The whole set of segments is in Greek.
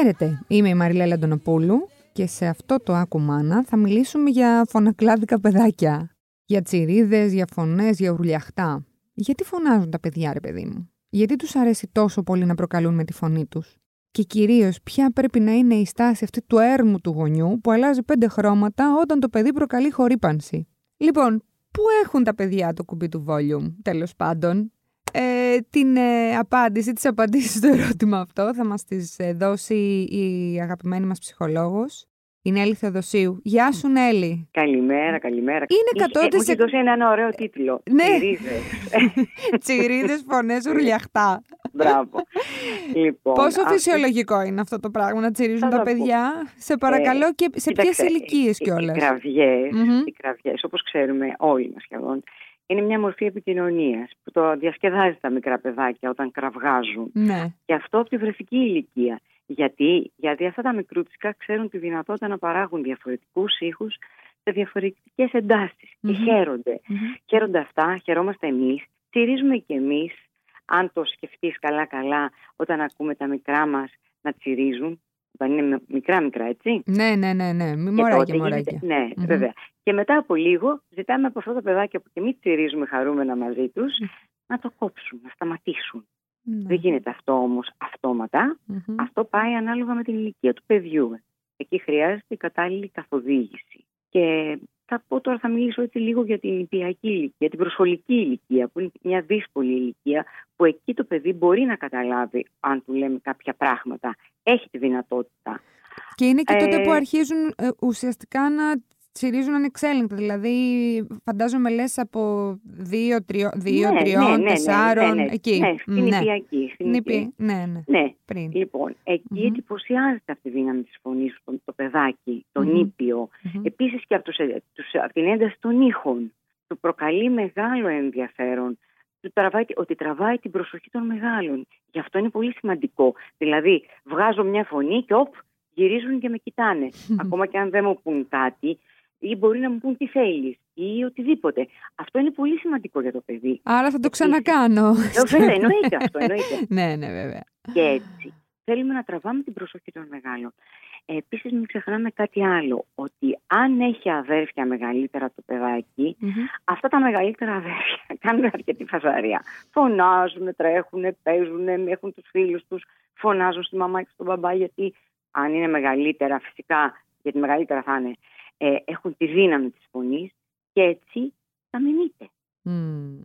Χαίρετε, είμαι η Μαριλέλα Αντωνοπούλου και σε αυτό το Άκουμάνα θα μιλήσουμε για φωνακλάδικα παιδάκια. Για τσιρίδες, για φωνές, για ουρλιαχτά. Γιατί φωνάζουν τα παιδιά, ρε παιδί μου; Γιατί τους αρέσει τόσο πολύ να προκαλούν με τη φωνή τους; Και κυρίως ποια πρέπει να είναι η στάση αυτή του έρμου του γονιού που αλλάζει πέντε χρώματα όταν το παιδί προκαλεί χορύπανση; Λοιπόν, πού έχουν τα παιδιά το κουμπί του volume, τέλος πάντων; Ε, την ε, απάντηση, τις απαντήσεις στο ερώτημα αυτό θα μας τις ε, δώσει η αγαπημένη μας ψυχολόγος, η Νέλη Θεοδοσίου. Γεια σου Νέλη. Καλημέρα, καλημέρα. Είναι κατώτες... Έχει δώσει ένα ωραίο τίτλο. Ναι. Τσιρίδες. Τσιρίδες, φωνές, ουρλιαχτά. Μπράβο. Λοιπόν, Πόσο αυτή- φυσιολογικό είναι αυτό το πράγμα να τσιρίζουν Θα τα τα πω. παιδιά. Σε παρακαλώ και σε ποιες Κοίταξε, ηλικίες οι- κιόλας. Οι κραυγές, Μμμ. οι κραυγές, όπως ξέρουμε όλοι μας σχεδόν, είναι μια μορφή επικοινωνίας που το διασκεδάζει τα μικρά παιδάκια όταν κραυγάζουν. Ναι. Και αυτό από τη βρεφική ηλικία. Γιατί, γιατί αυτά τα μικρούτσικα ξέρουν τη δυνατότητα να παράγουν διαφορετικούς ήχους σε διαφορετικές εντάσεις Μμμ. και χαίρονται. Μμμ. Χαίρονται αυτά, χαιρόμαστε εμείς, τσιρίζουμε και εμείς, αν το σκεφτείς καλά-καλά, όταν ακούμε τα μικρά μας να τσιρίζουν, όταν είναι μικρά-μικρά, έτσι. Ναι, ναι, ναι, ναι. Μη Και μωράκια, τότε μωράκια. γίνεται- Ναι, Μμμ. βέβαια. Και μετά από λίγο ζητάμε από αυτά τα παιδάκια που και εμείς τσιρίζουμε χαρούμενα μαζί τους, να το κόψουν, να σταματήσουν. Ναι. Δεν γίνεται αυτό όμως αυτόματα. Μμμ. Αυτό πάει ανάλογα με την ηλικία του παιδιού. Εκεί χρειάζεται η κατάλληλη καθοδήγηση. Και θα πω τώρα, θα μιλήσω έτσι λίγο για την νηπιακή ηλικία, την προσχολική ηλικία, που είναι μια δύσκολη ηλικία, που εκεί το παιδί μπορεί να καταλάβει αν του λέμε κάποια πράγματα. Έχει τη δυνατότητα. Και είναι και τότε Ε, που αρχίζουν ε, ουσιαστικά να τσιρίζουν ανεξέλεγκτα. Δηλαδή, φαντάζομαι λες από δύο, τριώ, δύο Ναι, τριών, ναι, ναι, ναι, τεσσάρων, ναι, ναι. εκεί. Ναι, στην ναι. νηπιακή. Στην Νηπι- νηπιακή. ναι, ναι, Ναι, πριν. λοιπόν, εκεί Μμμ. εντυπωσιάζεται αυτή η δύναμη της φωνής, το, το παιδάκι, το Μμμ. νήπιο. Μμμ. Επίσης και από, τους, ε, τους, από την ένταση των ήχων. Του προκαλεί μεγάλο ενδιαφέρον. Του τραβάει, ότι τραβάει την προσοχή των μεγάλων. Γι' αυτό είναι πολύ σημαντικό. Δηλαδή, βγάζω μια φωνή και οπ, γυρίζουν και με κοιτάνε. Ακόμα και αν δεν μου πούν κάτι, ή μπορεί να μου πούν τι θέλεις ή οτιδήποτε. Αυτό είναι πολύ σημαντικό για το παιδί. Άρα θα το ξανακάνω. Ε, Βέβαια, εννοείται αυτό, εννοείται. ναι, ναι, βέβαια. Και έτσι θέλουμε να τραβάμε την προσοχή των μεγάλων. Ε, Επίσης μην ξεχνάμε κάτι άλλο, ότι αν έχει αδέρφια μεγαλύτερα το παιδάκι, Μμμ. αυτά τα μεγαλύτερα αδέρφια κάνουν αρκετή φασαρία. Φωνάζουν, τρέχουν, παίζουν, έχουν τους φίλους τους, φωνάζουν στη μαμά και στον μπαμπά, γιατί αν είναι μεγαλύτερα φυσικά, γιατί μεγαλύτερα θα είναι, ε, έχουν τη δύναμη της φωνής και έτσι θα μηνύτε. Μμμ.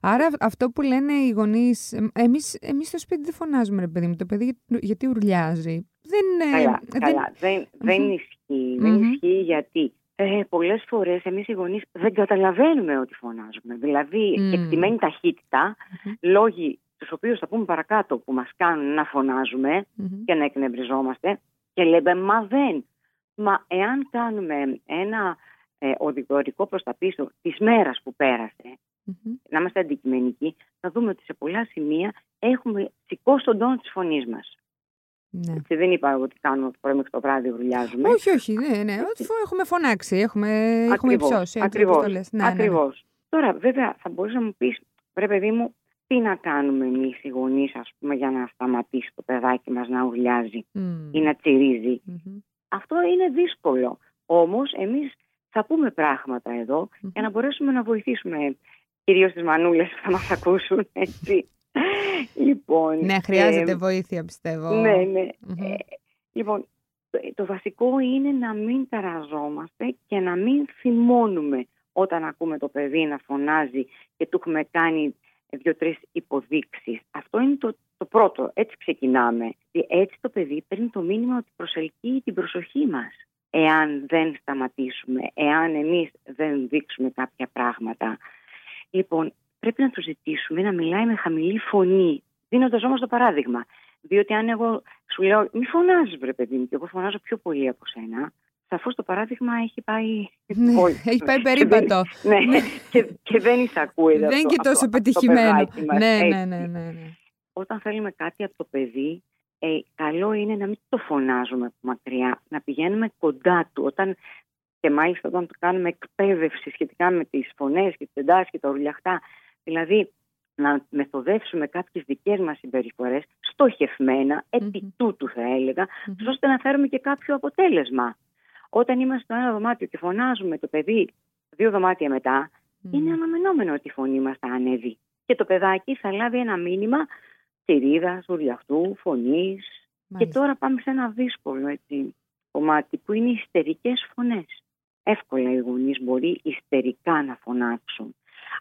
Άρα αυ- αυτό που λένε οι γονείς, εμ, εμείς, εμείς στο σπίτι δεν φωνάζουμε ρε παιδί μου, το παιδί για- γιατί ουρλιάζει. Δεν, ε, Καλά, δεν- καλά. Δεν, δεν Μμμ. ισχύει. Δεν Μμμ. ισχύει γιατί ε, πολλές φορές εμείς οι γονείς δεν καταλαβαίνουμε ότι φωνάζουμε. Δηλαδή, Μμ. εκτιμένη ταχύτητα, Μμμ. λόγοι τους οποίους θα πούμε παρακάτω που μας κάνουν να φωνάζουμε Μμμ. και να εκνευριζόμαστε και λέμε μα δεν. Μα εάν κάνουμε ένα ε, οδηγορικό προς τα πίσω της μέρας που πέρασε, Μμμ. να είμαστε αντικειμενικοί, θα δούμε ότι σε πολλά σημεία έχουμε σηκώσει τον τόνο της φωνής μας. Ναι. Έτσι, δεν είπα εγώ τι κάνουμε από το πρωί μέχρι το βράδυ, γουρλιάζουμε. Όχι, όχι, ναι, ναι. Ότι φο- έχουμε φωνάξει, έχουμε, έχουμε Ακριβώς, υψώσει. έτσι, ακριβώς, όπως το λες. Ναι, ναι, ναι. Ακριβώς. Τώρα, βέβαια, θα μπορούσα να μου πεις, ρε παιδί μου, τι να κάνουμε εμείς οι γονείς, ας πούμε, για να σταματήσει το παιδάκι μας να ουρλιάζει Μμμ. ή να τσιρίζει. Μμμ. Αυτό είναι δύσκολο. Όμως, εμείς θα πούμε πράγματα εδώ Μμμ. για να μπορέσουμε να βοηθήσουμε κυρίως τις μανούλες που θα μας ακούσουν, έτσι. λοιπόν, Ναι, χρειάζεται ε, βοήθεια, πιστεύω. ναι, ναι. Μμμ. Ε, λοιπόν, το, το βασικό είναι να μην ταραζόμαστε και να μην θυμώνουμε όταν ακούμε το παιδί να φωνάζει και του έχουμε κάνει δύο-τρεις υποδείξεις. Αυτό είναι το, το πρώτο. Έτσι ξεκινάμε. Ε, Έτσι το παιδί παίρνει το μήνυμα ότι προσελκύει την προσοχή μας. Εάν δεν σταματήσουμε, εάν εμείς δεν δείξουμε κάποια πράγματα. Λοιπόν, πρέπει να του ζητήσουμε να μιλάει με χαμηλή φωνή, δίνοντας όμως το παράδειγμα. Διότι αν εγώ σου λέω, μη φωνάζεις βρε παιδί μου, και εγώ φωνάζω πιο πολύ από σένα, σαφώς το παράδειγμα έχει πάει... Ναι, πολύ. έχει πάει Και περίπατο. δεν- Ναι, και, και δεν εισακούει. Δεν είναι και τόσο πετυχημένο. Ναι, ναι, ναι, ναι, ναι. Όταν θέλουμε κάτι από το παιδί, ε, καλό είναι να μην το φωνάζουμε από μακριά, να πηγαίνουμε κοντά του. Όταν, και μάλιστα όταν το κάνουμε εκπαίδευση σχετικά με τις φωνές και τις εντάσεις και τα ουρλιαχτά, δηλαδή να μεθοδεύσουμε κάποιες δικές μας συμπεριφορές στοχευμένα, επί τούτου θα έλεγα, ώστε να φέρουμε και κάποιο αποτέλεσμα. Όταν είμαστε στο ένα δωμάτιο και φωνάζουμε το παιδί δύο δωμάτια μετά, είναι αναμενόμενο ότι η φωνή μας θα ανέβει. Και το παιδάκι θα λάβει ένα μήνυμα θηρίδα, ουριαχτού, φωνής. Και τώρα πάμε σε ένα δύσκολο έτσι, κομμάτι που είναι οι ιστερικές φωνές. Εύκολα οι γονείς μπορεί ιστερικά να φωνάξουν.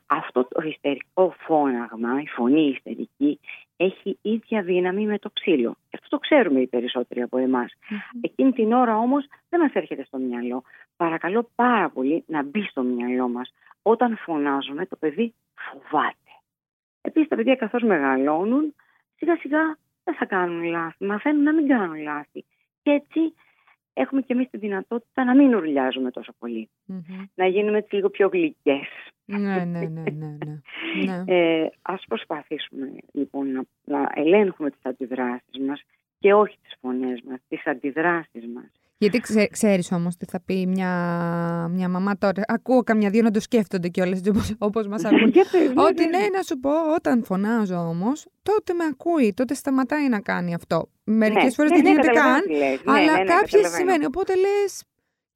Αυτό το ιστερικό φώναγμα, η φωνή ιστερική, έχει ίδια δύναμη με το ξύλο. Και αυτό το ξέρουμε οι περισσότεροι από εμάς. Εκείνη την ώρα όμως δεν μας έρχεται στο μυαλό. Παρακαλώ πάρα πολύ να μπει στο μυαλό μας. Όταν φωνάζουμε το παιδί φοβάται. Επίσης τα παιδιά καθώς μεγαλώνουν σιγά σιγά δεν θα κάνουν λάθη. Μαθαίνουν να μην κάνουν λάθη. Και έτσι έχουμε και εμείς τη δυνατότητα να μην ουρλιάζουμε τόσο Να γίνουμε έτσι λίγο πιο γλυκές. Ναι, ναι, ναι, ναι. ναι. ναι. Ε, ας προσπαθήσουμε λοιπόν να, να ελέγχουμε τις αντιδράσεις μας και όχι τις φωνές μας, τις αντιδράσεις μας. Γιατί ξέ, ξέρεις όμως τι θα πει μια, μια μαμά τώρα. Ακούω καμιά δύο να το σκέφτονται κιόλας όπως μας ακούν. Ότι ναι, να σου πω, όταν φωνάζω όμως, τότε με ακούει, τότε σταματάει να κάνει αυτό. Μερικές ναι, φορές ναι, δεν ναι, γίνεται καν, ναι, αλλά ναι, ναι, κάποιες σημαίνει. Οπότε λες,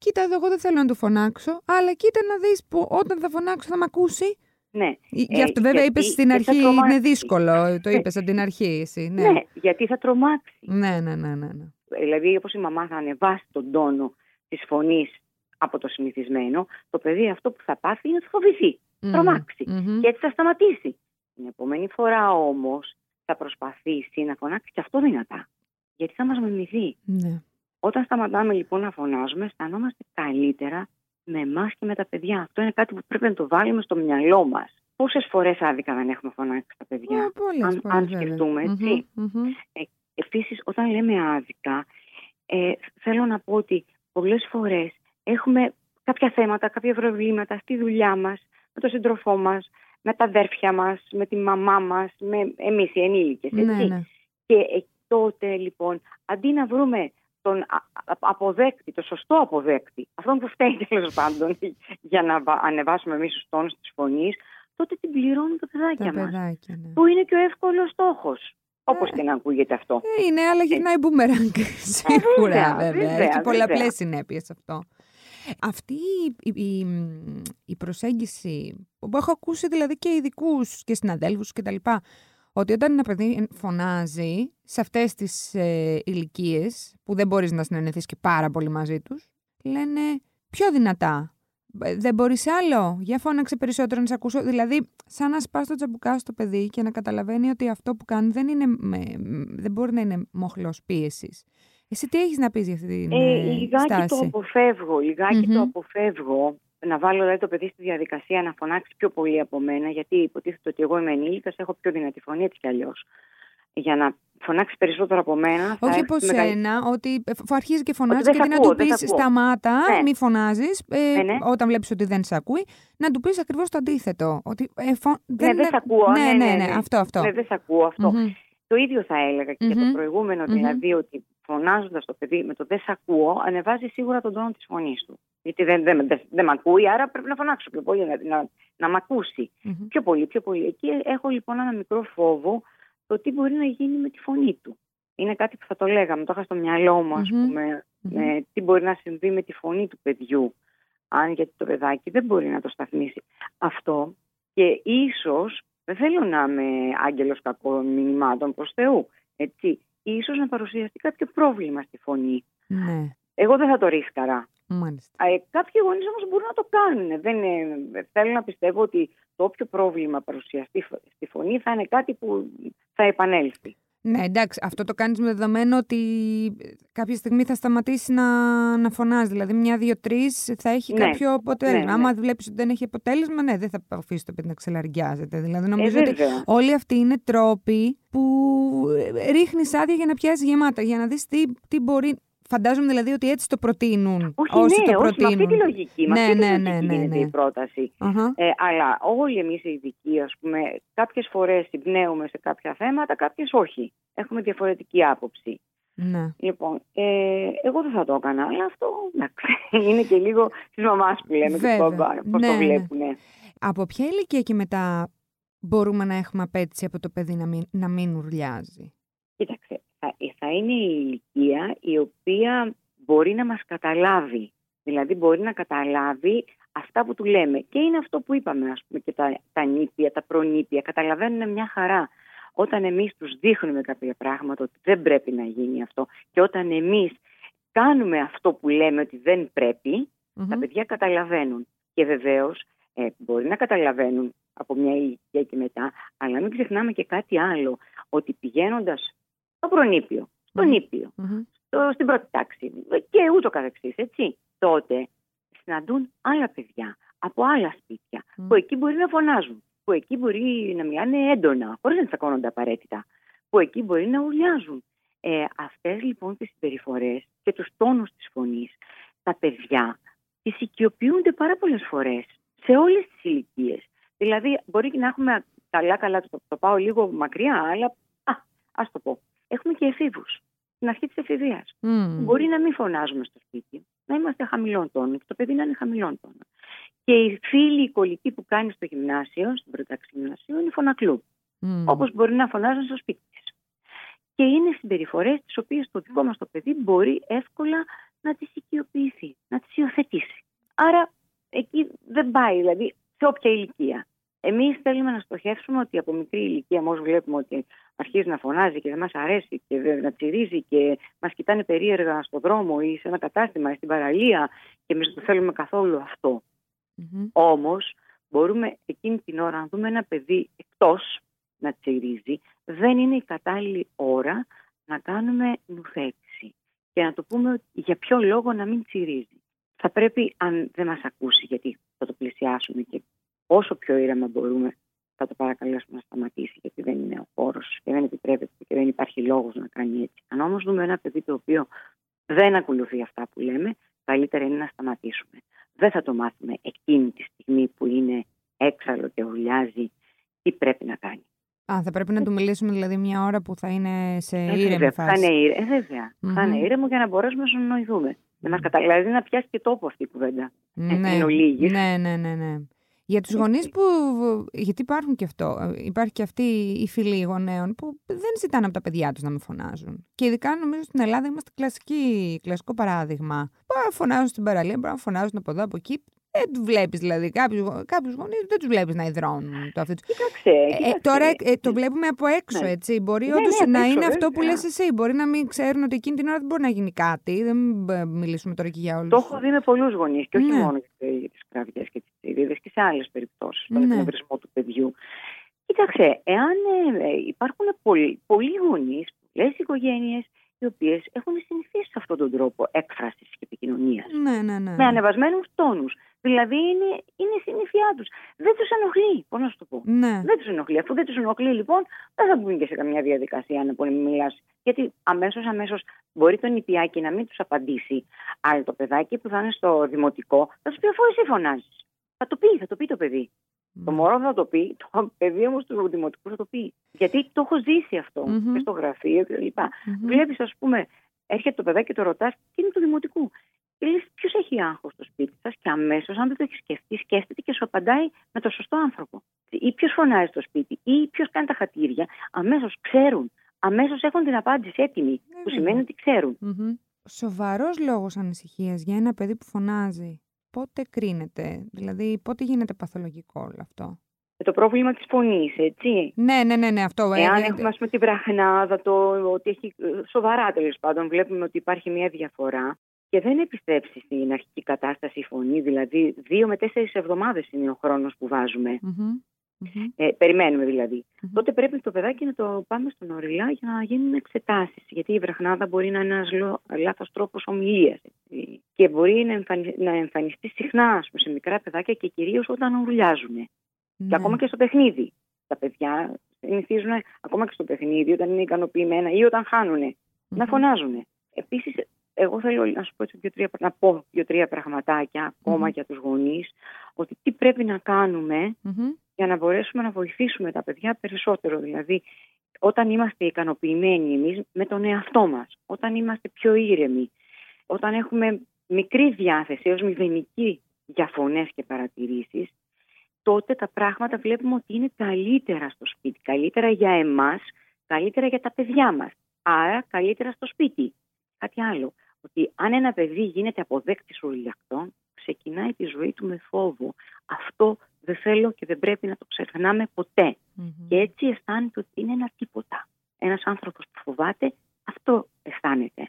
κοίτα εδώ εγώ δεν θέλω να του φωνάξω, αλλά κοίτα να δεις που όταν θα φωνάξω θα με ακούσει. Ναι. Γι' αυτό ε, βέβαια είπες στην αρχή είναι δύσκολο. Το είπες από την αρχή εσύ. Ναι. ναι, γιατί θα τρομάξει. Ναι, ναι, ναι, ναι. ναι. Δηλαδή, όπως η μαμά θα ανεβάσει τον τόνο της φωνής από το συνηθισμένο, το παιδί αυτό που θα πάθει είναι ότι θα φοβηθεί, mm-hmm. τρομάξει. Mm-hmm. Και έτσι θα σταματήσει. Την επόμενη φορά όμως θα προσπαθήσει να φωνάξει και αυτό δυνατά. Γιατί θα μας μιμηθεί. Ναι. Όταν σταματάμε λοιπόν να φωνάζουμε, αισθανόμαστε καλύτερα με εμάς και με τα παιδιά. Αυτό είναι κάτι που πρέπει να το βάλουμε στο μυαλό μας. Πόσες φορές άδικα δεν έχουμε φωνάξει τα παιδιά, oh, πολλές, αν, πολλές, αν σκεφτούμε, έτσι. Mm-hmm, ε, Επίσης, όταν λέμε άδικα, ε, θέλω να πω ότι πολλές φορές έχουμε κάποια θέματα, κάποια προβλήματα στη δουλειά μας, με τον σύντροφό μας, με τα αδέρφια μας, με τη μαμά μας, με εμείς οι ενήλικες. Ναι, ναι. Και ε, τότε λοιπόν, αντί να βρούμε τον αποδέκτη, το σωστό αποδέκτη, αυτόν που φταίει τέλος πάντων για να ανεβάσουμε εμείς τους τόνους της φωνής, τότε την πληρώνουν τα παιδάκια μας. Ναι. Που είναι και ο εύκολος στόχος. Όπως ε, και να ακούγεται αυτό. Ε, είναι, αλλά γυρνάει μπούμεραγκ. Σίγουρα, βέβαια. Έχει πολλαπλές συνέπειες αυτό. Αυτή η, η, η, προσέγγιση που έχω ακούσει δηλαδή και ειδικούς και συναδέλφους κτλ. Ότι όταν ένα παιδί φωνάζει σε αυτές τις ε, ηλικίες που δεν μπορείς να συνενεθεί και πάρα πολύ μαζί τους, λένε πιο δυνατά. Ε, δεν μπορείς άλλο. Για φώναξε περισσότερο να σε ακούσω. Δηλαδή, σαν να σπάς το τζαμπουκά στο παιδί και να καταλαβαίνει ότι αυτό που κάνει δεν, είναι με, δεν μπορεί να είναι μοχλός πίεσης. Εσύ τι έχεις να πεις για αυτή την ε, ε λιγάκι το αποφεύγω. Λιγάκι το αποφεύγω. Να βάλω δηλαδή, το παιδί στη διαδικασία να φωνάξει πιο πολύ από μένα, γιατί υποτίθεται ότι εγώ είμαι ενήλικας, έχω πιο δυνατή φωνή έτσι κι αλλιώς για να φωνάξει περισσότερο από μένα. Όχι από σένα, ότι αρχίζεις και φωνάζεις και αντί να του πεις σταμάτα, ναι. μη φωνάζεις, ε, ναι, ναι. όταν βλέπεις ότι δεν σε ακούει, να του πεις ακριβώς το αντίθετο. Ότι, ε, φω... δεν, ναι, δεν σε ακούω. Ναι, ναι, ναι, αυτό. αυτό. Ναι, δεν σε ακούω αυτό. Mm-hmm. Το ίδιο θα έλεγα και mm-hmm. για το προηγούμενο, mm-hmm. δηλαδή ότι φωνάζοντας το παιδί με το δεν σε ακούω, ανεβάζει σίγουρα τον τόνο της φωνής του. Γιατί δεν, δεν, δεν, δεν με ακούει, άρα πρέπει να φωνάξω πιο πολύ, να, να, να μ' ακούσει. Mm-hmm. Πιο πολύ, πιο πολύ. Εκεί έχω λοιπόν ένα μικρό φόβο το τι μπορεί να γίνει με τη φωνή του. Είναι κάτι που θα το λέγαμε, το είχα στο μυαλό μου, ας πουμε τι μπορεί να συμβεί με τη φωνή του παιδιού, αν γιατί το παιδάκι δεν μπορεί να το σταθμίσει. Αυτό και ίσως, δεν θέλω να είμαι άγγελος κακών μηνυμάτων προς Θεού, έτσι, ίσως να παρουσιαστεί κάποιο πρόβλημα στη φωνή. Ναι. Εγώ δεν θα το ρίσκαρα. Μάλιστα. Ε, κάποιοι γονείς όμως μπορούν να το κάνουν. Δεν θέλω να πιστεύω ότι το όποιο πρόβλημα παρουσιαστεί στη φωνή θα είναι κάτι που θα επανέλθει. Ναι, εντάξει, αυτό το κάνεις με δεδομένο ότι κάποια στιγμή θα σταματήσει να, να φωνάζει. Δηλαδή, μια, δύο, τρεις θα έχει ναι. κάποιο αποτέλεσμα. Ναι, Άμα ναι. βλέπεις ότι δεν έχει αποτέλεσμα, ναι, δεν θα αφήσεις το παιδί να ξελαργιάζεται. Δηλαδή, νομίζω ε, ότι όλοι αυτοί είναι τρόποι που ρίχνεις άδεια για να πιάσεις γεμάτα, για να δεις τι, τι μπορεί Φαντάζομαι δηλαδή ότι έτσι το προτείνουν. Όχι, όσοι ναι, το προτείνουν. Όχι, με αυτή τη λογική. Με ναι, αυτή ναι, ναι, ναι, ναι, η πρόταση. Ε, αλλά όλοι εμείς οι ειδικοί, ας πούμε, κάποιες φορές συμπνέουμε σε κάποια θέματα, κάποιες όχι. Έχουμε διαφορετική άποψη. Ναι. Λοιπόν, ε, εγώ δεν θα το έκανα, αλλά αυτό εντάξει, είναι και λίγο της μαμάς που λέμε, πώς ναι, το βλέπουν. Από ποια ηλικία και μετά μπορούμε να έχουμε απέτηση από το παιδί να μην, να μην ουρλιάζει; Κοίταξε, θα, θα είναι η ηλικία η οποία μπορεί να μας καταλάβει. Δηλαδή μπορεί να καταλάβει αυτά που του λέμε. Και είναι αυτό που είπαμε, ας πούμε, και τα, τα νήπια, τα προνήπια. Καταλαβαίνουν μια χαρά. Όταν εμείς τους δείχνουμε κάποια πράγματα ότι δεν πρέπει να γίνει αυτό και όταν εμείς κάνουμε αυτό που λέμε ότι δεν πρεπει τα παιδιά καταλαβαίνουν. Και βεβαίως ε, μπορεί να καταλαβαίνουν από μια ηλικία και μετά, αλλά μην ξεχνάμε και κάτι άλλο, ότι πηγαίνοντας στο προνήπιο, στο νηπιο στο, στην πρώτη τάξη. Και ούτω καθεξής, έτσι, τότε συναντούν άλλα παιδιά από άλλα σπίτια, που εκεί μπορεί να φωνάζουν, που εκεί μπορεί να μιλάνε έντονα, χωρίς να τσακώνονται απαραίτητα, που εκεί μπορεί να ουλιάζουν. Ε, αυτές λοιπόν τις συμπεριφορές και τους τόνους της φωνής, τα παιδιά τις οικειοποιούνται πάρα πολλές φορές σε όλες τις ηλικίες. Δηλαδή, μπορεί και να έχουμε καλά, καλά, το, το πάω λίγο μακριά, αλλά α, ας το πω. Έχουμε και εφήβους. Στην αρχή της εφηβείας. Μπορεί να μην φωνάζουμε στο σπίτι, να είμαστε χαμηλών τόνων και το παιδί να είναι χαμηλών τόνων. Και η φίλη, η κολλητή που κάνει στο γυμνάσιο, στην πρωτάξη γυμνασίου, είναι φωνακλού. Mm. Όπως μπορεί να φωνάζουν στο σπίτι της. Και είναι συμπεριφορές τις οποίες το δικό μας το παιδί μπορεί εύκολα να τις οικειοποιηθεί, να τις υιοθετήσει. Άρα εκεί δεν πάει, δηλαδή σε όποια ηλικία. Εμείς θέλουμε να στοχεύσουμε ότι από μικρή ηλικία, μόλις βλέπουμε ότι αρχίζει να φωνάζει και δεν μας αρέσει και να τσιρίζει και μας κοιτάνε περίεργα στον δρόμο ή σε ένα κατάστημα ή στην παραλία και εμείς δεν το θέλουμε καθόλου αυτό. Mm-hmm. Όμως μπορούμε εκείνη την ώρα να δούμε ένα παιδί εκτός να τσιρίζει, δεν είναι η κατάλληλη ώρα να κάνουμε νουθέτηση και να το πούμε για ποιο λόγο να μην τσιρίζει. Θα πρέπει, αν δεν μας ακούσει, γιατί θα το πλησιάσουμε και όσο πιο ήρεμα μπορούμε θα το παρακαλέσουμε να σταματήσει γιατί δεν είναι ο χώρος και δεν επιτρέπεται και δεν υπάρχει λόγος να κάνει έτσι. Αν όμως δούμε ένα παιδί το οποίο δεν ακολουθεί αυτά που λέμε, καλύτερα είναι να σταματήσουμε. Δεν θα το μάθουμε εκείνη τη στιγμή που είναι έξαλλο και ουλιάζει τι πρέπει να κάνει. Α, θα πρέπει να του μιλήσουμε δηλαδή μια ώρα που θα είναι σε ε, ήρεμη φάση. Θα είναι, ήρε, ε, βέβαια. Mm-hmm. Θα είναι ήρεμο για να μπορέσουμε να συνοηθούμε. Δεν μας καταλάβει να πιάσει και τόπο αυτή η κουβέντα. Ναι, ε, ναι, ναι, ναι, ναι. Για τους γονείς που, γιατί υπάρχουν και αυτό, υπάρχει και αυτή η φυλή γονέων που δεν ζητάνε από τα παιδιά τους να με φωνάζουν. Και ειδικά νομίζω στην Ελλάδα είμαστε κλασική, κλασικό παράδειγμα. Φωνάζουν στην παραλία, μπορεί να φωνάζουν από εδώ, από εκεί. Δεν τους βλέπεις δηλαδή. Κάποιους γονείς δεν τους βλέπεις να υδρώνουν το αυτό. Κοίταξε, ε, τώρα ε, το βλέπουμε από έξω, ναι. έτσι. Μπορεί ναι, όντως ναι, να είναι αυτό που λες εσύ. Μπορεί να μην ξέρουν ότι εκείνη την ώρα δεν μπορεί να γίνει κάτι. Δεν μιλήσουμε τώρα και για όλους. Το έχω δει με πολλούς γονείς και όχι ναι. μόνο για τις κραυγές και τις θηρίδε και σε άλλες περιπτώσεις. Στον ναι. εκνευρισμό του παιδιού. Κοίταξε, εάν ε, υπάρχουν πολλοί, πολλοί γονείς, πολλέ οικογένειες οι οποίες έχουν συνηθίσει σε αυτόν τον τρόπο έκφρασης και επικοινωνίας. Ναι, ναι, ναι. Με ανεβασμένους τόνους. Δηλαδή είναι, είναι η συνήθειά τους. Δεν τους ενοχλεί. Πώς να σου το πω. Ναι. Δεν τους ενοχλεί. Αφού δεν τους ενοχλεί, λοιπόν, δεν θα μπουν και σε καμιά διαδικασία να μπορεί να μιλάς. Γιατί αμέσως, αμέσως μπορεί το νηπιάκι να μην τους απαντήσει. Αλλά το παιδάκι που θα είναι στο δημοτικό θα σου πει αφού εσύ φωνάζεις. Θα το πει, θα το πει το παιδί. Mm. Το μωρό θα το πει, το παιδί όμω του δημοτικούς θα το πει. Γιατί το έχω ζήσει αυτό mm-hmm. και στο γραφείο κλπ. Mm-hmm. Βλέπεις, ας πούμε, έρχεται το παιδάκι και το ρωτάς και είναι του δημοτικού. Και λες, ποιος έχει άγχος στο σπίτι σας, και αμέσως, αν δεν το έχεις σκεφτεί, σκέφτεται και σου απαντάει με το σωστό άνθρωπο. Ή ποιος φωνάζει στο σπίτι, ή ποιος κάνει τα χατήρια. Αμέσως ξέρουν. Αμέσως έχουν την απάντηση έτοιμη, που ναι, σημαίνει ότι ξέρουν. Mm-hmm. Σοβαρός λόγος ανησυχίας για ένα παιδί που φωνάζει. Πότε κρίνεται, δηλαδή πότε γίνεται παθολογικό όλο αυτό; Ε, το πρόβλημα της φωνής, έτσι. Ναι, ναι, ναι, ναι αυτό. Ε, Εάν έχουμε, ας πούμε, τη βραχνάδα, το ότι έχει σοβαρά τέλος πάντων, βλέπουμε ότι υπάρχει μια διαφορά και δεν επιστρέψει στην αρχική κατάσταση η φωνή, δηλαδή δύο με τέσσερις εβδομάδες είναι ο χρόνος που βαζουμε Ε, περιμένουμε δηλαδή. Τότε πρέπει το παιδάκι να το πάμε στον οριλά για να γίνουν εξετάσεις. Γιατί η βραχνάδα μπορεί να είναι ένας λάθος τρόπος ομιλίας. Και μπορεί να, να εμφανιστεί συχνά πούμε, σε μικρά παιδάκια και κυρίως όταν ουρλιάζουν. Και ναι. ακόμα και στο παιχνίδι. Τα παιδιά συνηθίζουν ακόμα και στο παιχνίδι όταν είναι ικανοποιημένα ή όταν χανουν να φωνάζουν. Επίσης εγώ θέλω να σου πω δύο-τρία, να πω δύο-τρία πραγματάκια ακόμα για τους γονείς, ότι τι πρέπει να κανουμε για να μπορέσουμε να βοηθήσουμε τα παιδιά περισσότερο. Δηλαδή, όταν είμαστε ικανοποιημένοι εμείς με τον εαυτό μας, όταν είμαστε πιο ήρεμοι, όταν έχουμε μικρή διάθεση έως μηδενική για φωνές και παρατηρήσεις, τότε τα πράγματα βλέπουμε ότι είναι καλύτερα στο σπίτι. Καλύτερα για εμάς, καλύτερα για τα παιδιά μας. Άρα καλύτερα στο σπίτι. Κάτι άλλο. Ότι αν ένα παιδί γίνεται αποδέκτης ουρλιακτών, ξεκινάει τη ζωή του με φόβο. Αυτό δεν θέλω και δεν πρέπει να το ξεχνάμε Και έτσι αισθάνεται ότι είναι ένας τίποτα. Ένας άνθρωπος που φοβάται, αυτό αισθάνεται.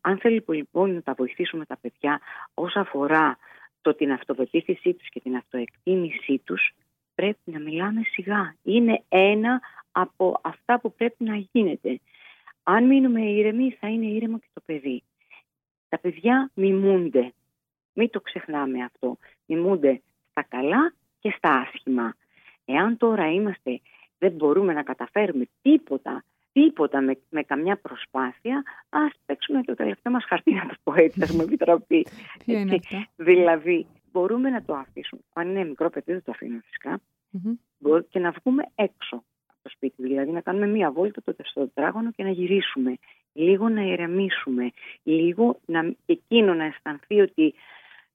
Αν θέλει λοιπόν να τα βοηθήσουμε τα παιδιά όσο αφορά το την αυτοπεποίθησή τους και την αυτοεκτίμησή τους, πρέπει να μιλάμε σιγά. Είναι ένα από αυτά που πρέπει να γίνεται. Αν μείνουμε ήρεμοι, θα είναι ήρεμο και το παιδί. Τα παιδιά μιμούνται. Μην το ξεχνάμε αυτό. Μιμούνται στα καλά και στα άσχημα. Εάν τώρα είμαστε, δεν μπορούμε να καταφέρουμε τίποτα, τίποτα με, με καμιά προσπάθεια, ας παίξουμε το τελευταίο μας χαρτί, να το πω έτσι, ας μου επιτραπεί. δηλαδή, μπορούμε να το αφήσουμε. Αν είναι μικρό παιδί, δεν το αφήνουμε Και να βγούμε έξω από το σπίτι. Δηλαδή, να κάνουμε μία βόλτα το τετράγωνο και να γυρίσουμε. Λίγο να ηρεμήσουμε. Λίγο να, εκείνο να αισθανθεί ότι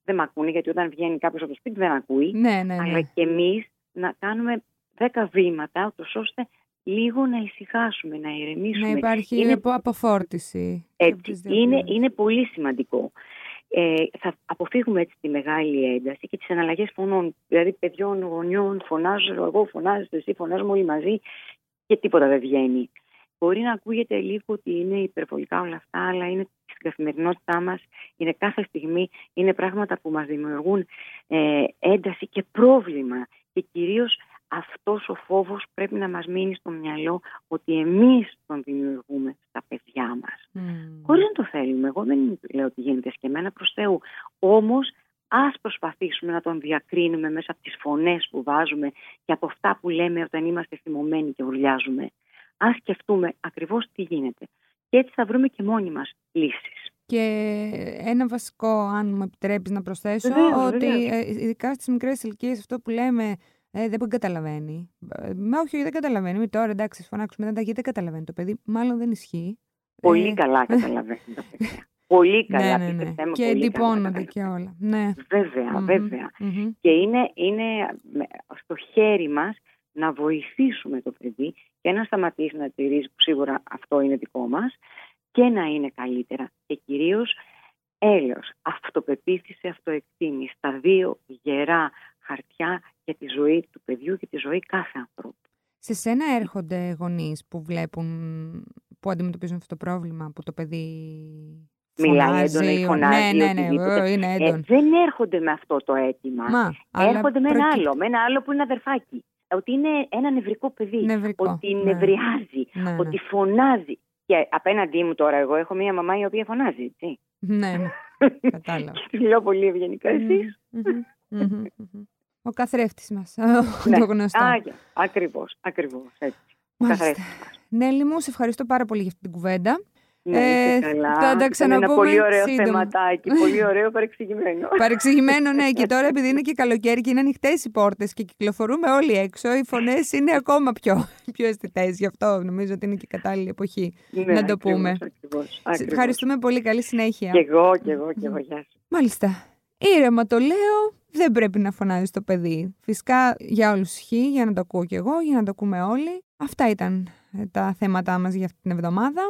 δεν με ακούνε, γιατί όταν βγαίνει κάποιος από το σπίτι δεν ακούει. Ναι, ναι, ναι. Αλλά και εμείς να κάνουμε δέκα βήματα, ώστε λίγο να ησυχάσουμε, να ηρεμήσουμε. Να υπάρχει είναι... αποφόρτιση. Έτσι, είναι, είναι πολύ σημαντικό. Ε, θα αποφύγουμε έτσι τη μεγάλη ένταση και τις αναλλαγές φωνών. Δηλαδή παιδιών, γονιών, φωνάζω εγώ, φωνάζω εσύ, φωνάζουμε όλοι μαζί και τίποτα δεν βγαίνει. Μπορεί να ακούγεται λίγο ότι είναι υπερβολικά όλα αυτά, αλλά είναι στην καθημερινότητά μας, είναι κάθε στιγμή, είναι πράγματα που μας δημιουργούν ε, ένταση και πρόβλημα. Και κυρίως αυτός ο φόβος πρέπει να μας μείνει στο μυαλό ότι εμείς τον δημιουργούμε στα παιδιά μας. Mm. Χωρίς να το θέλουμε. Εγώ δεν λέω ότι γίνεται σκεμμένα προς Θεού. Όμως ας προσπαθήσουμε να τον διακρίνουμε μέσα από τις φωνές που βάζουμε και από αυτά που λέμε όταν είμαστε θυμωμένοι και ουρλιάζουμε. Ας σκεφτούμε ακριβώς τι γίνεται. Και έτσι θα βρούμε και μόνοι μας λύσεις. Και ένα βασικό, αν μου επιτρέπεις να προσθέσω, ότι ε, ειδικά στις μικρές ηλικίες αυτό που λέμε ε, δεν καταλαβαίνει. Μα όχι, δεν καταλαβαίνει. Με τώρα εντάξει, φωνάξουμε μετά, γιατί δεν καταλαβαίνει το παιδί. Μάλλον δεν ισχύει. Πολύ ε... καλά καταλαβαίνει το παιδί. Πολύ ναι, καλά, ναι, ναι, ναι. Και εντυπώνονται και όλα. Ναι. Βέβαια, βέβαια. Και είναι, είναι στο χέρι μας να βοηθήσουμε το παιδί και να σταματήσει να τηρήσει, που σίγουρα αυτό είναι δικό μας, και να είναι καλύτερα. Και κυρίως έλεος, αυτοπεποίθηση, αυτοεκτίμηση, τα δύο γερά χαρτιά για τη ζωή του παιδιού και τη ζωή κάθε ανθρώπου. Σε σένα έρχονται γονείς που βλέπουν, που αντιμετωπίζουν αυτό το πρόβλημα, που το παιδί Μιλάει έντονα ή φωνάζει. Ναι, ναι, ναι, είναι ε, δεν έρχονται με αυτό το αίτημα. Μα, έρχονται με ένα άλλο, με ένα άλλο που είναι αδερφάκι. Ότι είναι ένα νευρικό παιδί. Νευρικό, ότι ναι. νευριάζει, ναι, ότι ναι. φωνάζει. Και απέναντί μου τώρα εγώ έχω μία μαμά η οποία φωνάζει, έτσι. Ναι, ναι. Κατάλαβα. και λέω πολύ ευγενικά εσείς. Ο καθρέφτης μας, ναι. το γνωστό. ακριβώς, ακριβώς, έτσι. Νέλη μου, σε ευχαριστώ πάρα πολύ για αυτή την κουβέντα. Ναι, ε, καλά. Θα τα ξαναπούμε Είναι ένα πολύ ωραίο σύντομα. θεματάκι, πολύ ωραίο παρεξηγημένο. παρεξηγημένο, ναι. Και τώρα επειδή είναι και καλοκαίρι και είναι ανοιχτές οι πόρτες και κυκλοφορούμε όλοι έξω, οι φωνές είναι ακόμα πιο, πιο αισθητές. Γι' αυτό νομίζω ότι είναι και κατάλληλη εποχή ναι, να το πούμε. Ακριβώς, Ευχαριστούμε πολύ. Καλή συνέχεια. Και εγώ, και εγώ, και εγώ. Γεια Μάλιστα. Ήρεμα το λέω, δεν πρέπει να φωνάζει το παιδί. Φυσικά για όλους ισχύει, για να το ακούω κι εγώ, για να το ακούμε όλοι. Αυτά ήταν τα θέματά μας για αυτή την εβδομάδα.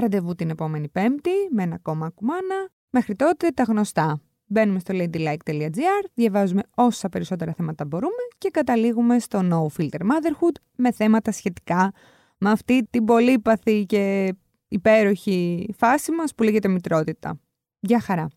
Ραντεβού την επόμενη Πέμπτη με ένα ακόμα κουμάνα. Μέχρι τότε τα γνωστά. Μπαίνουμε στο ladylike.gr, διαβάζουμε όσα περισσότερα θέματα μπορούμε και καταλήγουμε στο No Filter Motherhood με θέματα σχετικά με αυτή την πολύπαθη και υπέροχη φάση μας που λέγεται μητρότητα. Γεια χαρά!